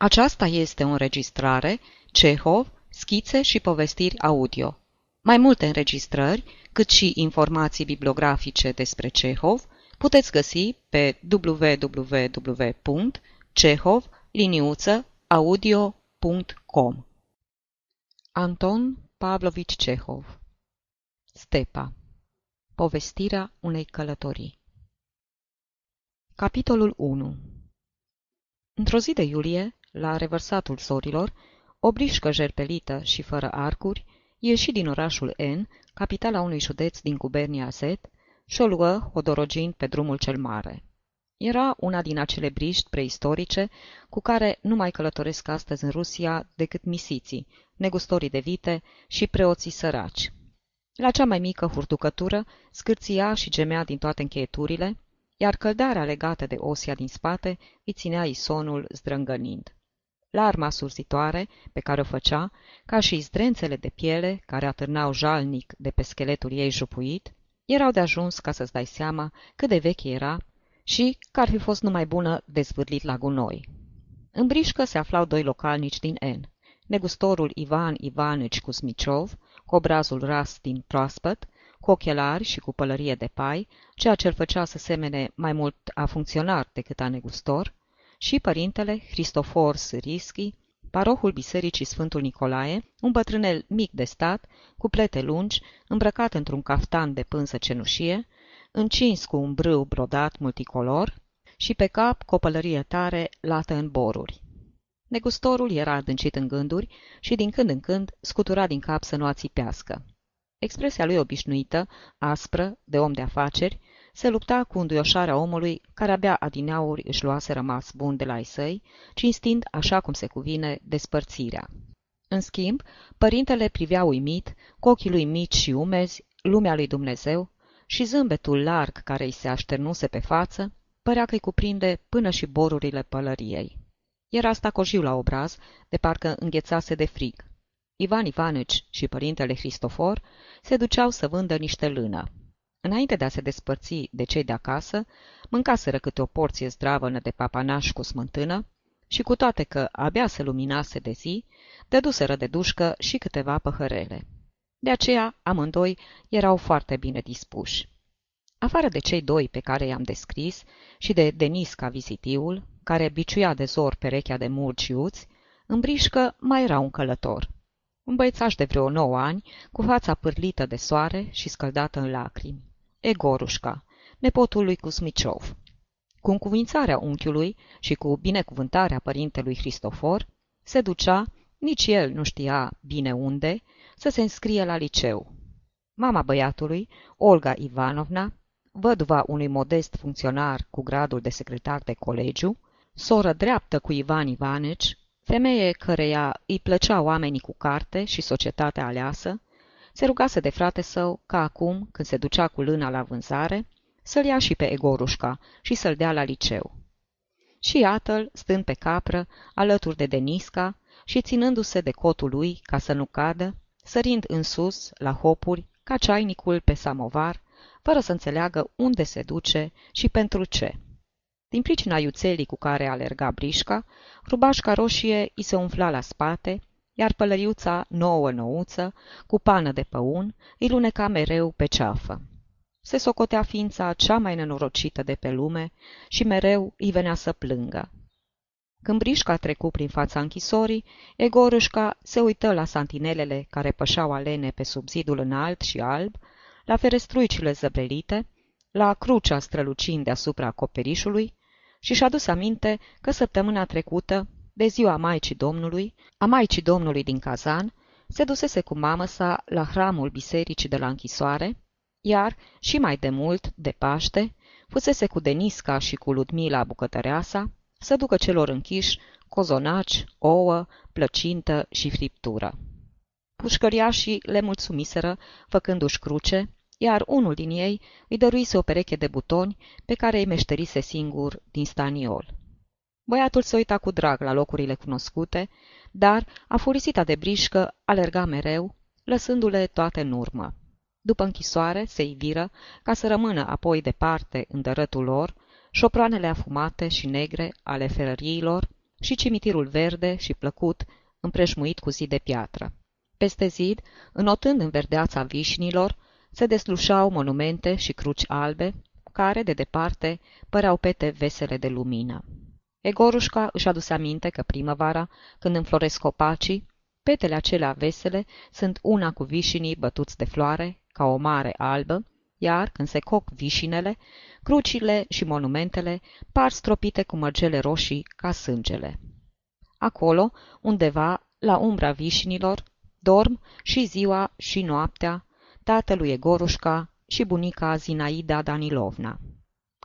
Aceasta este o înregistrare Cehov, schițe și povestiri audio. Mai multe înregistrări, cât și informații bibliografice despre Cehov, puteți găsi pe www.cehov-audio.com Anton Pavlovich Cehov. Stepa. Povestirea unei călătorii. Capitolul 1 Într-o zi de iulie, la revărsatul sorilor, o brișcă jerpelită și fără arcuri ieși din orașul N, capitala unui județ din gubernia Z, și o luă, hodorogind pe drumul cel mare. Era una din acele briști preistorice cu care nu mai călătoresc astăzi în Rusia decât misiții, negustorii de vite și preoții săraci. La cea mai mică hurducătură scârția și gemea din toate încheieturile, iar căldarea legată de osia din spate îi ținea isonul zdrângănind. Larma surzitoare pe care o făcea, ca și zdrențele de piele care atârnau jalnic de pe scheletul ei jupuit, erau de ajuns ca să-ți dai seama cât de veche era și că ar fi fost numai bună de zvârlit la gunoi. În brișcă se aflau doi localnici din N. Negustorul Ivan Ivanici Cusmiciov, cu obrazul ras din proaspăt, cu ochelari și cu pălărie de pai, ceea ce îl făcea să semene mai mult a funcționar decât a negustor, și părintele Cristofor Sârischi, parohul Bisericii Sfântul Nicolae, un bătrânel mic de stat, cu plete lungi, îmbrăcat într-un caftan de pânză cenușie, încins cu un brâu brodat multicolor și pe cap cu o pălărie tare lată în boruri. Negustorul era adâncit în gânduri și din când în când scutura din cap să nu ațipească. Expresia lui obișnuită, aspră, de om de afaceri, se lupta cu înduioșarea omului care abia adineauri își luase rămas bun de la ei săi, cinstind, așa cum se cuvine, despărțirea. În schimb, părintele privea uimit, cu ochii lui mici și umezi, lumea lui Dumnezeu și zâmbetul larg care îi se așternuse pe față, părea că îi cuprinde până și borurile pălăriei. Era stacojiu la obraz, de parcă înghețase de frig. Ivan Ivanici și părintele Cristofor se duceau să vândă niște lână. Înainte de a se despărți de cei de acasă, mâncaseră câte o porție zdravănă de papanaș cu smântână și cu toate că abia se luminase de zi, dăduseră de dușcă și câteva păhărele. De aceea, amândoi erau foarte bine dispuși. Afară de cei doi pe care i-am descris și de Denisca vizitiul, care biciuia de zor perechea de murci uți, în brișcă mai era un călător. Un băiețaș de vreo nouă ani, cu fața pârlită de soare și scăldată în lacrimi. Egorușca, nepotul lui Cusmiciov. Cu încuvințarea unchiului și cu binecuvântarea părintelui Cristofor, se ducea, nici el nu știa bine unde, să se înscrie la liceu. Mama băiatului, Olga Ivanovna, văduva unui modest funcționar cu gradul de secretar de colegiu, soră dreaptă cu Ivan Ivaneci, femeie căreia îi plăcea oamenii cu carte și societatea aleasă, se rugase de frate său ca acum, când se ducea cu lâna la vânzare, să-l ia și pe Egorușca și să-l dea la liceu. Și iată-l, stând pe capră, alături de Denisca și ținându-se de cotul lui ca să nu cadă, sărind în sus, la hopuri, ca ceainicul pe samovar, fără să înțeleagă unde se duce și pentru ce. Din pricina iuțelii cu care alerga brișca, rubașca roșie îi se umfla la spate, iar pălăriuța nouă nouță, cu pană de păun, îi luneca mereu pe ceafă. Se socotea ființa cea mai nenorocită de pe lume și mereu îi venea să plângă. Când brișca trecu prin fața închisorii, Egorâșca se uită la santinelele care pășau alene pe sub zidul înalt și alb, la ferestruicile zăbrelite, la crucea strălucind deasupra acoperișului și și-a dus aminte că săptămâna trecută, de ziua Maicii Domnului, a Maicii Domnului din Kazan, se dusese cu mamă sa la hramul bisericii de la închisoare, iar, și mai de mult, de Paște, fusese cu Denisca și cu Ludmila bucătăreasa să ducă celor închiși cozonaci, ouă, plăcintă și friptură. Pușcăriașii le mulțumiseră, făcându-și cruce, iar unul din ei îi dăruise o pereche de butoni pe care îi meșterise singur din staniol. Băiatul se uita cu drag la locurile cunoscute, dar, afurisita de brișcă, alerga mereu, lăsându-le toate în urmă. După închisoare, se iviră, ca să rămână apoi departe în dărătul lor, șoproanele afumate și negre ale ferăriilor, și cimitirul verde și plăcut, împrejmuit cu zid de piatră. Peste zid, înotând în verdeața vișnilor, se deslușau monumente și cruci albe, care, de departe, păreau pete vesele de lumină. Egorușca își aduse aminte că primăvara, când înfloresc copacii, petele acelea vesele sunt una cu vișinii bătuți de floare, ca o mare albă, iar când se coc vișinele, crucile și monumentele par stropite cu mărgele roșii ca sângele. Acolo, undeva, la umbra vișinilor, dorm și ziua și noaptea tatălui Egorușca și bunica Zinaida Danilovna.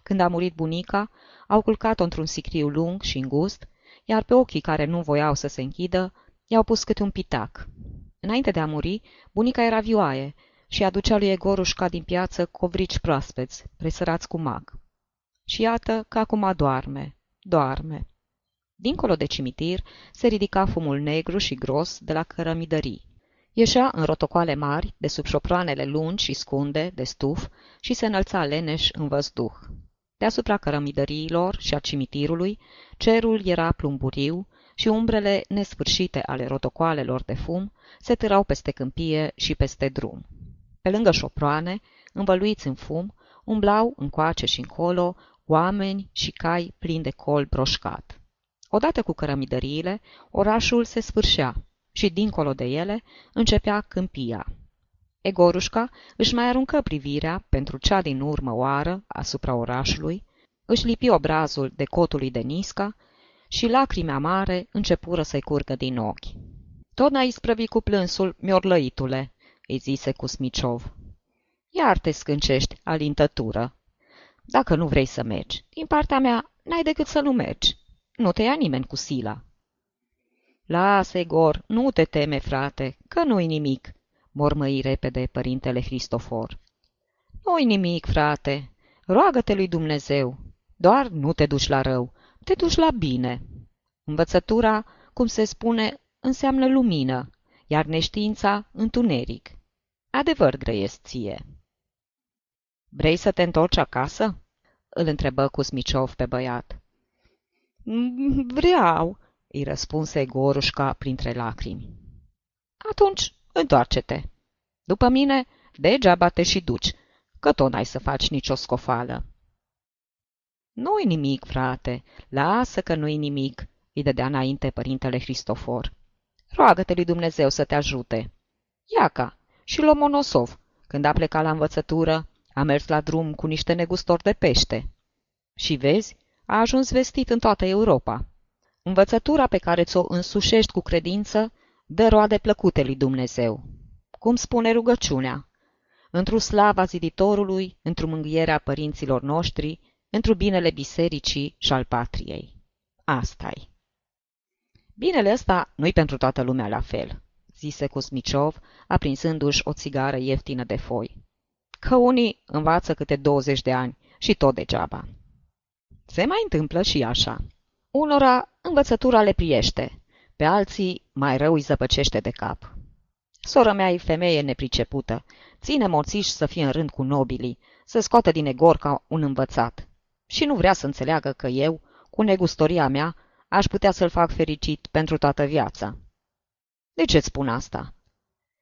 Când a murit bunica, au culcat-o într-un sicriu lung și îngust, iar pe ochii care nu voiau să se închidă, i-au pus câte un pitac. Înainte de a muri, bunica era vioaie și aducea lui Egorușca din piață covrici proaspeți, presărați cu mag. Și iată că acum doarme, doarme. Dincolo de cimitir se ridica fumul negru și gros de la cărămidării. Ieșea în rotocoale mari, de sub șoproanele lungi și scunde, de stuf, și se înălța leneș în văzduh. Deasupra cărămidăriilor și a cimitirului, cerul era plumburiu și umbrele nesfârșite ale rotocoalelor de fum se târau peste câmpie și peste drum. Pe lângă șoproane, învăluiți în fum, umblau încoace și încolo oameni și cai plini de col broșcat. Odată cu cărămidăriile, orașul se sfârșea și, dincolo de ele, începea câmpia. Egorușca își mai aruncă privirea pentru cea din urmă oară asupra orașului, își lipi obrazul de cotului de Nisca și lacrime amare începură să-i curgă din ochi. Tot n-ai isprăvit cu plânsul, miorlăitule, îi zise Cusmiciov. Iar te scâncești, alintătură. Dacă nu vrei să mergi, din partea mea, n-ai decât să nu mergi. Nu te ia nimeni cu sila. Lasă, Egor, nu te teme, frate, că nu-i nimic, mormăi repede părintele Cristofor. Nu-i nimic, frate, roagă-te lui Dumnezeu, doar nu te duci la rău, te duci la bine. Învățătura, cum se spune, înseamnă lumină, iar neștiința întuneric. Adevăr grăiesc ție. Vrei să te întorci acasă? îl întrebă Cusmiciov pe băiat. Vreau, îi răspunse Gorușca printre lacrimi. Atunci, întoarce-te. După mine, degeaba te și duci, că tot n-ai să faci nicio scofală. Nu-i nimic, frate, lasă că nu-i nimic, îi dădea înainte părintele Cristofor. Roagă-te lui Dumnezeu să te ajute. Iaca, și Lomonosov, când a plecat la învățătură, a mers la drum cu niște negustori de pește. Și vezi, a ajuns vestit în toată Europa. Învățătura pe care ți-o însușești cu credință dă roade plăcute lui Dumnezeu. Cum spune rugăciunea? Într-o slava ziditorului, într-o mângâierea părinților noștri, într-o binele bisericii și al patriei. Asta-i. Binele ăsta nu-i pentru toată lumea la fel, zise Cosmiciov, aprinsându-și o țigară ieftină de foi. Că unii învață câte 20 de ani și tot degeaba. Se mai întâmplă și așa. Unora învățătura le priește, pe alții mai rău îi zăpăcește de cap. Sora mea e femeie nepricepută, ține morțiș să fie în rând cu nobilii, să scoată din egor ca un învățat. Și nu vrea să înțeleagă că eu, cu negustoria mea, aș putea să-l fac fericit pentru toată viața. De ce-ți spun asta?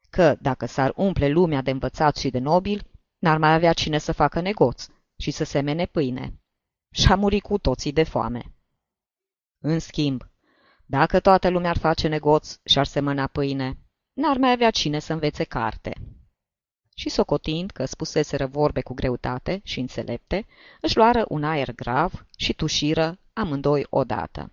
Că dacă s-ar umple lumea de învățați și de nobili, n-ar mai avea cine să facă negoț și să semene pâine. Și-a murit cu toții de foame. În schimb, dacă toată lumea ar face negoț și ar semăna pâine, n-ar mai avea cine să învețe carte. Și socotind că spuseseră vorbe cu greutate și înțelepte, își luară un aer grav și tușiră amândoi odată.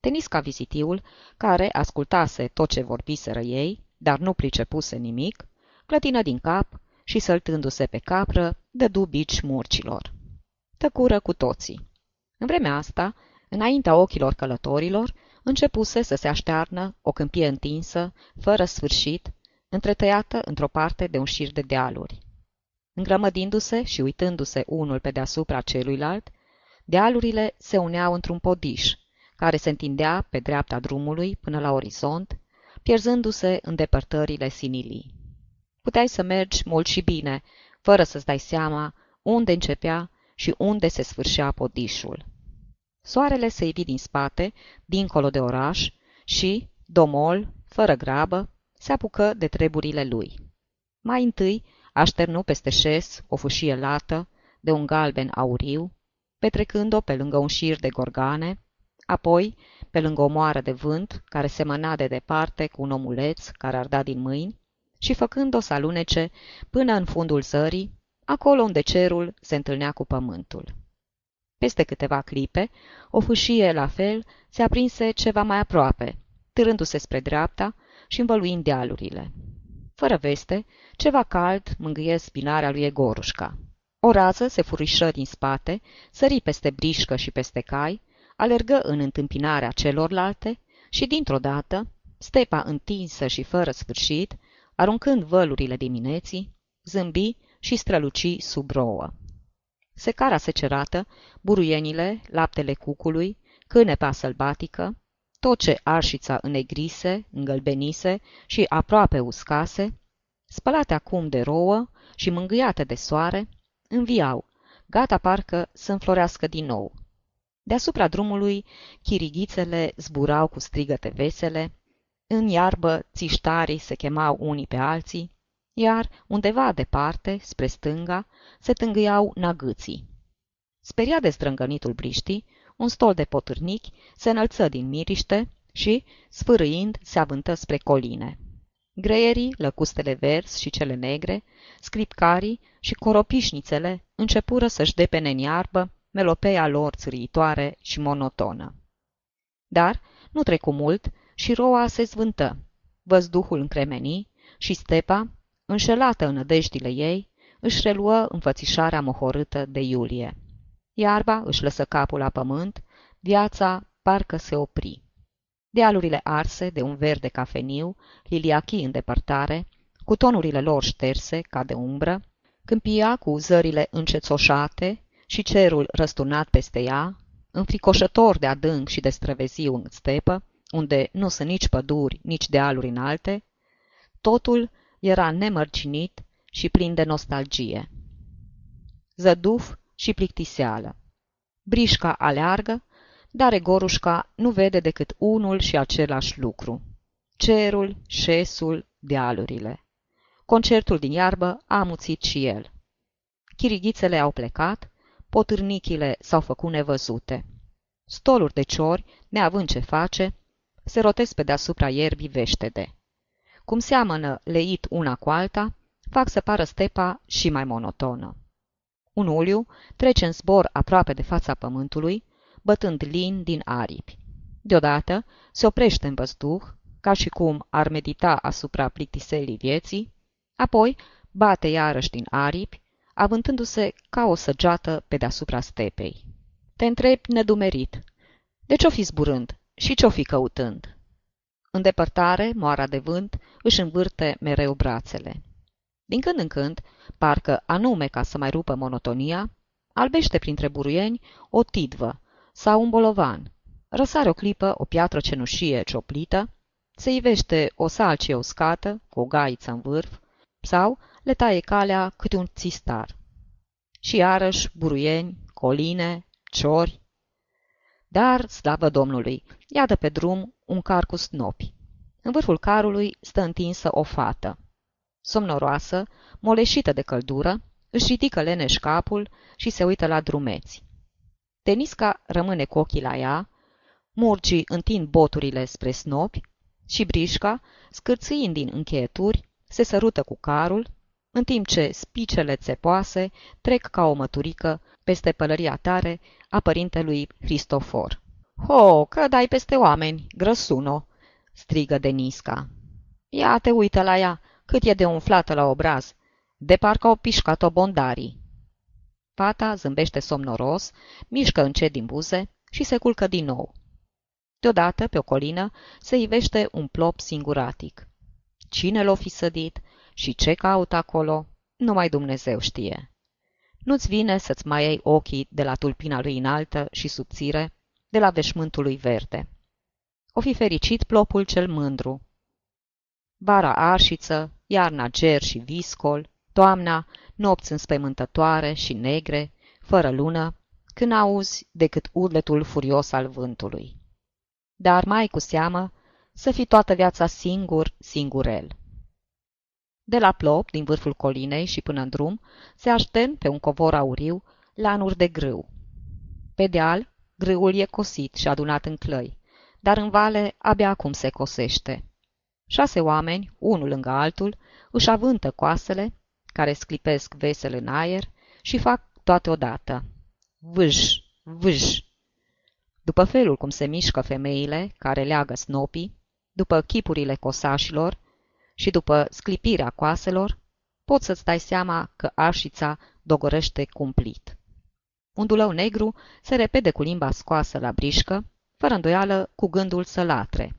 Tenisca vizitiul, care ascultase tot ce vorbiseră ei, dar nu pricepuse nimic, clătină din cap și, săltându-se pe capră, dădu bici murcilor. Tăcură cu toții. În vremea asta, înaintea ochilor călătorilor, începuse să se aștearnă o câmpie întinsă, fără sfârșit, întretăiată într-o parte de un șir de dealuri. Îngrămădindu-se și uitându-se unul pe deasupra celuilalt, dealurile se uneau într-un podiș, care se întindea pe dreapta drumului până la orizont, pierzându-se în depărtările sinilii. Puteai să mergi mult și bine, fără să-ți dai seama unde începea și unde se sfârșea podișul. Soarele se ivi din spate, dincolo de oraș, și, domol, fără grabă, se apucă de treburile lui. Mai întâi așternu peste șes o fâșie lată, de un galben auriu, petrecând-o pe lângă un șir de gorgane, apoi pe lângă o moară de vânt care semăna de departe cu un omuleț care arda din mâini și făcând-o să alunece până în fundul zării, acolo unde cerul se întâlnea cu pământul. Peste câteva clipe, o fâșie la fel se aprinse ceva mai aproape, târându-se spre dreapta și învăluind dealurile. Fără veste, ceva cald mângâie spinarea lui Egorușca. O rază se furișă din spate, sări peste brișcă și peste cai, alergă în întâmpinarea celorlalte și, dintr-o dată, stepa întinsă și fără sfârșit, aruncând vălurile dimineții, zâmbi și străluci sub rouă. Secara secerată, buruienile, laptele cucului, cânepa sălbatică, tot ce arșița înnegrise, îngălbenise și aproape uscase, spălate acum de rouă și mângâiate de soare, înviau, gata parcă să înflorească din nou. Deasupra drumului, chirighițele zburau cu strigăte vesele, în iarbă țiștarii se chemau unii pe alții, iar undeva departe, spre stânga, se tângâiau nagâții. Speria de strângănitul briștii, un stol de potârnichi se înălță din miriște și, sfârâind, se avântă spre coline. Greierii, lăcustele verzi și cele negre, scripcarii și coropișnițele începură să-și depene în iarbă melopeia lor țâriitoare și monotonă. Dar nu trecu mult și roa se zvântă, văzduhul încremeni și stepa, înșelată în nădejdile ei, își reluă înfățișarea mohorâtă de Iulie. Iarba își lăsă capul la pământ, viața parcă se opri. Dealurile arse de un verde cafeniu, liliachii în depărtare, cu tonurile lor șterse ca de umbră, câmpia cu zările încețoșate și cerul răsturnat peste ea, înfricoșător de adânc și de străveziu în stepă, unde nu sunt nici păduri, nici dealuri înalte, totul era nemărcinit și plin de nostalgie. Zăduf și plictiseală. Brișca aleargă, dar Egorușca nu vede decât unul și același lucru. Cerul, șesul, dealurile. Concertul din iarbă a amuțit și el. Chirighițele au plecat, potârnichile s-au făcut nevăzute. Stoluri de ciori, neavând ce face, se rotesc pe deasupra ierbii veștede. Cum seamănă leit una cu alta, fac să pară stepa și mai monotonă. Un uliu trece în zbor aproape de fața pământului, bătând lin din aripi. Deodată se oprește în văzduh, ca și cum ar medita asupra plictiselii vieții, apoi bate iarăși din aripi, avântându-se ca o săgeată pe deasupra stepei. Te întrebi nedumerit, de ce-o fi zburând și ce-o fi căutând? În depărtare, moara de vânt își învârte mereu brațele. Din când în când, parcă anume ca să mai rupă monotonia, albește printre buruieni o tidvă sau un bolovan. Răsare o clipă o piatră cenușie cioplită, se ivește o salcie uscată cu o gaiță în vârf sau le taie calea câte un țistar. Și iarăși buruieni, coline, ciori. Dar, slavă Domnului, iată pe drum un car cu snopi. În vârful carului stă întinsă o fată. Somnoroasă, moleșită de căldură, își ridică leneș capul și se uită la drumeți. Tenisca rămâne cu ochii la ea, murgii întind boturile spre snopi și brișca, scârțâind din încheieturi, se sărută cu carul, în timp ce spicele țepoase trec ca o măturică peste pălăria tare a părintelui Cristofor. Ho, că dai peste oameni, grăsuno!" strigă Denisca. Ia te uită la ea, cât e de umflată la obraz, de parcă o pișcat-o bondarii. Fata zâmbește somnoros, mișcă încet din buze și se culcă din nou. Deodată, pe o colină, se ivește un plop singuratic. Cine l-o fi sădit și ce caută acolo, numai Dumnezeu știe. Nu-ți vine să-ți mai iei ochii de la tulpina lui înaltă și subțire, de la veșmântul lui verde. O fi fericit plopul cel mândru. Vara arșiță, iarna ger și viscol, toamna, nopți înspăimântătoare și negre, fără lună, când auzi decât urletul furios al vântului. Dar mai cu seamă să fii toată viața singur, singurel. De la plop, din vârful colinei și până în drum, se aștern pe un covor auriu lanuri de grâu. Pe deal, grâul e cosit și adunat în clăi, dar în vale abia acum se cosește. Șase oameni, unul lângă altul, își avântă coasele, care sclipesc vesel în aer și fac toate odată. Vâj, vâj. După felul cum se mișcă femeile care leagă snopii, după chipurile cosașilor și după sclipirea coaselor, poți să-ți dai seama că arșița dogorește cumplit. Un dulău negru se repede cu limba scoasă la brișcă, fără îndoială cu gândul să latre.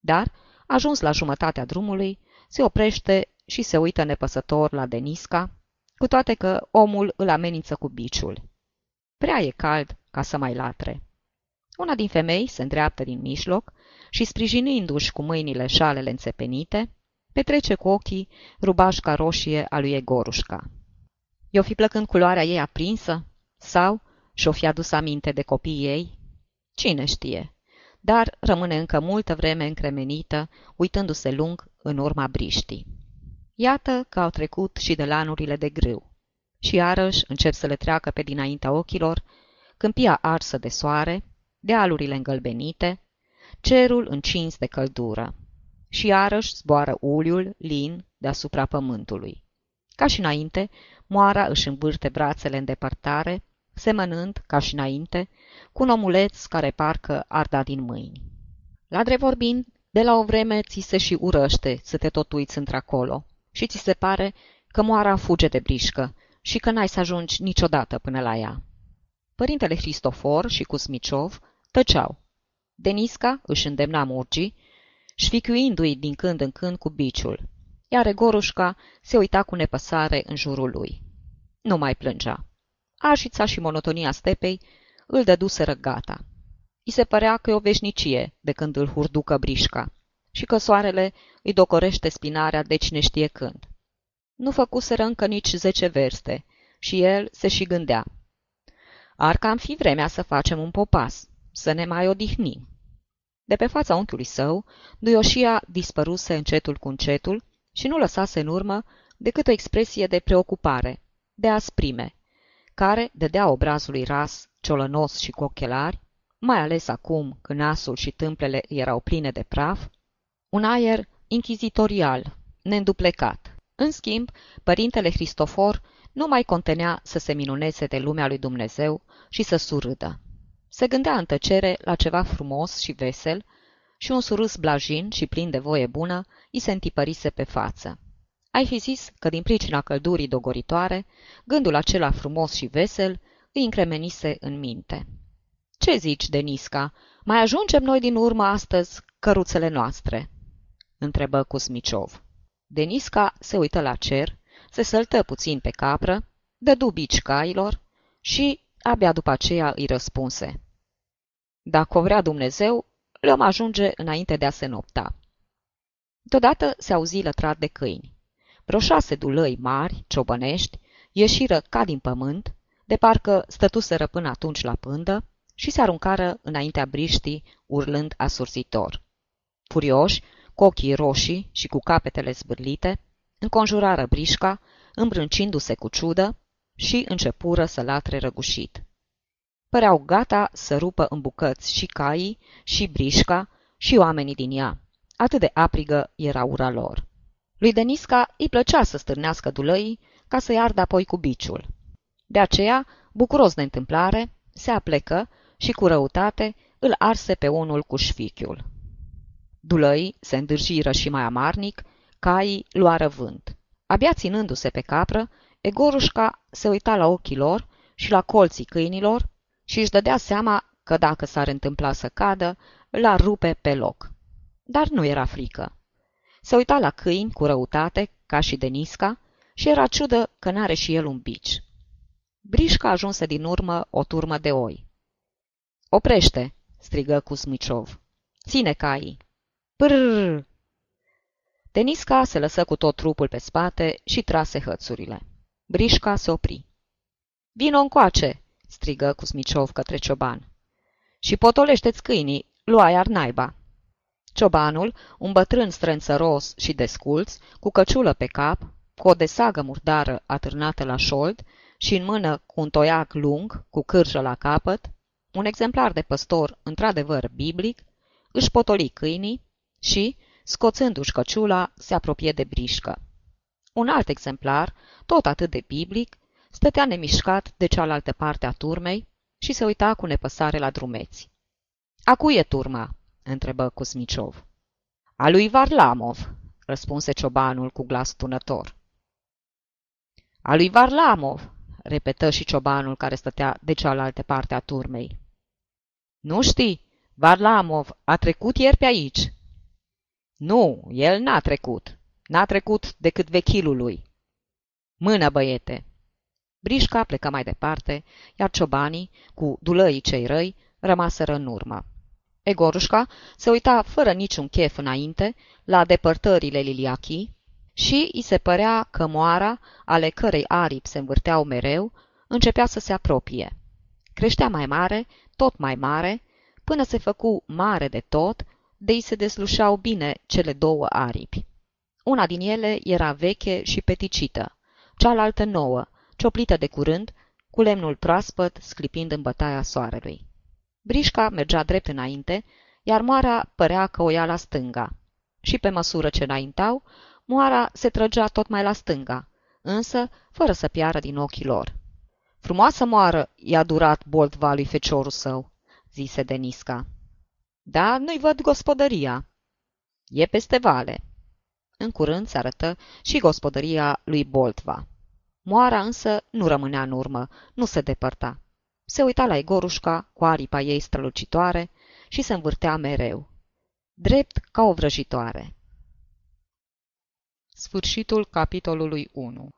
Dar, ajuns la jumătatea drumului, se oprește și se uită nepăsător la Denisca, cu toate că omul îl amenință cu biciul. Prea e cald ca să mai latre. Una din femei se îndreaptă din mijloc și, sprijinindu-și cu mâinile șalele înțepenite, petrece cu ochii rubașca roșie a lui Egorușca. I-o fi plăcând culoarea ei aprinsă? Sau și-o fi adus aminte de copiii ei? Cine știe? Dar rămâne încă multă vreme încremenită, uitându-se lung în urma briștii. Iată că au trecut și de lanurile de grâu. Și iarăși încep să le treacă pe dinaintea ochilor, câmpia arsă de soare, dealurile îngălbenite, cerul încins de căldură. Și iarăși zboară uliul, lin, deasupra pământului. Ca și înainte, moara își învârte brațele în depărtare, semănând, ca și înainte, cu un omuleț care parcă arda din mâini. La drept vorbind, de la o vreme ți se și urăște să te tot uiți într-acolo și ți se pare că moara fuge de brișcă și că n-ai să ajungi niciodată până la ea. Părintele Cristofor și Cusmiciov tăceau. Denisca își îndemna murgii, șficuindu-i din când în când cu biciul, iar Egorușca se uita cu nepăsare în jurul lui. Nu mai plângea. Arșița și monotonia stepei îl dăduseră gata. I se părea că e o veșnicie de când îl hurducă brișca și că soarele îi docorește spinarea de cine știe când. Nu făcuseră încă nici zece verste și el se și gândea. Ar cam fi vremea să facem un popas, să ne mai odihnim. De pe fața unchiului său, duioșia dispăruse încetul cu încetul și nu lăsase în urmă decât o expresie de preocupare, de asprime, care dădea obrazului ras, ciolănos și cu ochelari, mai ales acum când nasul și tâmplele erau pline de praf, un aer inchizitorial, neînduplecat. În schimb, părintele Cristofor nu mai contenea să se minuneze de lumea lui Dumnezeu și să surâdă. Se gândea în tăcere la ceva frumos și vesel și un surâs blajin și plin de voie bună îi se întipărise pe față. Ai fi zis că din pricina căldurii dogoritoare, gândul acela frumos și vesel îi încremenise în minte. Ce zici, Denisca? Mai ajungem noi din urmă astăzi căruțele noastre?" întrebă Cusmiciov. Denisca se uită la cer, se săltă puțin pe capră, dădu bici cailor și abia după aceea îi răspunse. Dacă o vrea Dumnezeu, le-om ajunge înainte de a se nopta. Deodată se auzi lătrat de câini. Vreo șase dulăi mari, ciobănești, ieșiră ca din pământ, de parcă stătuseră până atunci la pândă și se aruncară înaintea briștii, urlând asurzitor. Furioși, cu ochii roșii și cu capetele zbârlite, înconjurară brișca, îmbrâncindu-se cu ciudă și începură să latre răgușit. Păreau gata să rupă în bucăți și caii, și brișca, și oamenii din ea. Atât de aprigă era ura lor. Lui Denisca îi plăcea să stârnească dulăii ca să-i ardă apoi cu biciul. De aceea, bucuros de întâmplare, se aplecă și cu răutate îl arse pe unul cu șfichiul. Dulăii se îndârjiră și mai amarnic, caii luară vânt. Abia ținându-se pe capră, Egorușca se uita la ochii lor și la colții câinilor și își dădea seama că dacă s-ar întâmpla să cadă, l-ar rupe pe loc. Dar nu era frică. Se uita la câini cu răutate, ca și Denisca, și era ciudă că n-are și el un bici. Brișca ajunse din urmă o turmă de oi. Oprește!" strigă Cusmiciov. Ține caii! Prrrr! Denisca se lăsă cu tot trupul pe spate și trase hățurile. Brișca se opri. Vino încoace!" strigă Cusmiciov către cioban. Și potolește-ți câinii, lua iar naiba. Ciobanul, un bătrân strânțăros și desculț, cu căciulă pe cap, cu o desagă murdară atârnată la șold și în mână cu un toiac lung, cu cârjă la capăt, un exemplar de păstor într-adevăr biblic, își potoli câinii și, scoțându-și căciula, se apropie de brișcă. Un alt exemplar, tot atât de biblic, stătea nemișcat de cealaltă parte a turmei și se uita cu nepăsare la drumeți. A cui e turma?" întrebă Cusmiciov. A lui Varlamov, răspunse ciobanul cu glas tunător. A lui Varlamov, repetă și ciobanul care stătea de cealaltă parte a turmei. Nu știi, Varlamov a trecut ieri pe aici. Nu, el n-a trecut. N-a trecut decât vechilul lui. Mână, băiete! Brișca plecă mai departe, iar ciobanii, cu dulăii cei răi, rămaseră în urmă. Egorușca se uita fără niciun chef înainte la depărtările liliachii și îi se părea că moara, ale cărei aripi se învârteau mereu, începea să se apropie. Creștea mai mare, tot mai mare, până se făcu mare de tot, de îi se deslușeau bine cele două aripi. Una din ele era veche și peticită, cealaltă nouă, cioplită de curând, cu lemnul proaspăt sclipind în bătaia soarelui. Brișca mergea drept înainte, iar moara părea că o ia la stânga. Și pe măsură ce înaintau, moara se trăgea tot mai la stânga, însă fără să piară din ochii lor. Frumoasă moară i-a durat boltva lui feciorul său, zise Denisca. Da, nu-i văd gospodăria. E peste vale. În curând se arătă și gospodăria lui Boltva. Moara însă nu rămânea în urmă, nu se depărta. Se uita la Igorușca cu aripa ei strălucitoare și se învârtea mereu. Drept ca o vrăjitoare. Sfârșitul capitolului 1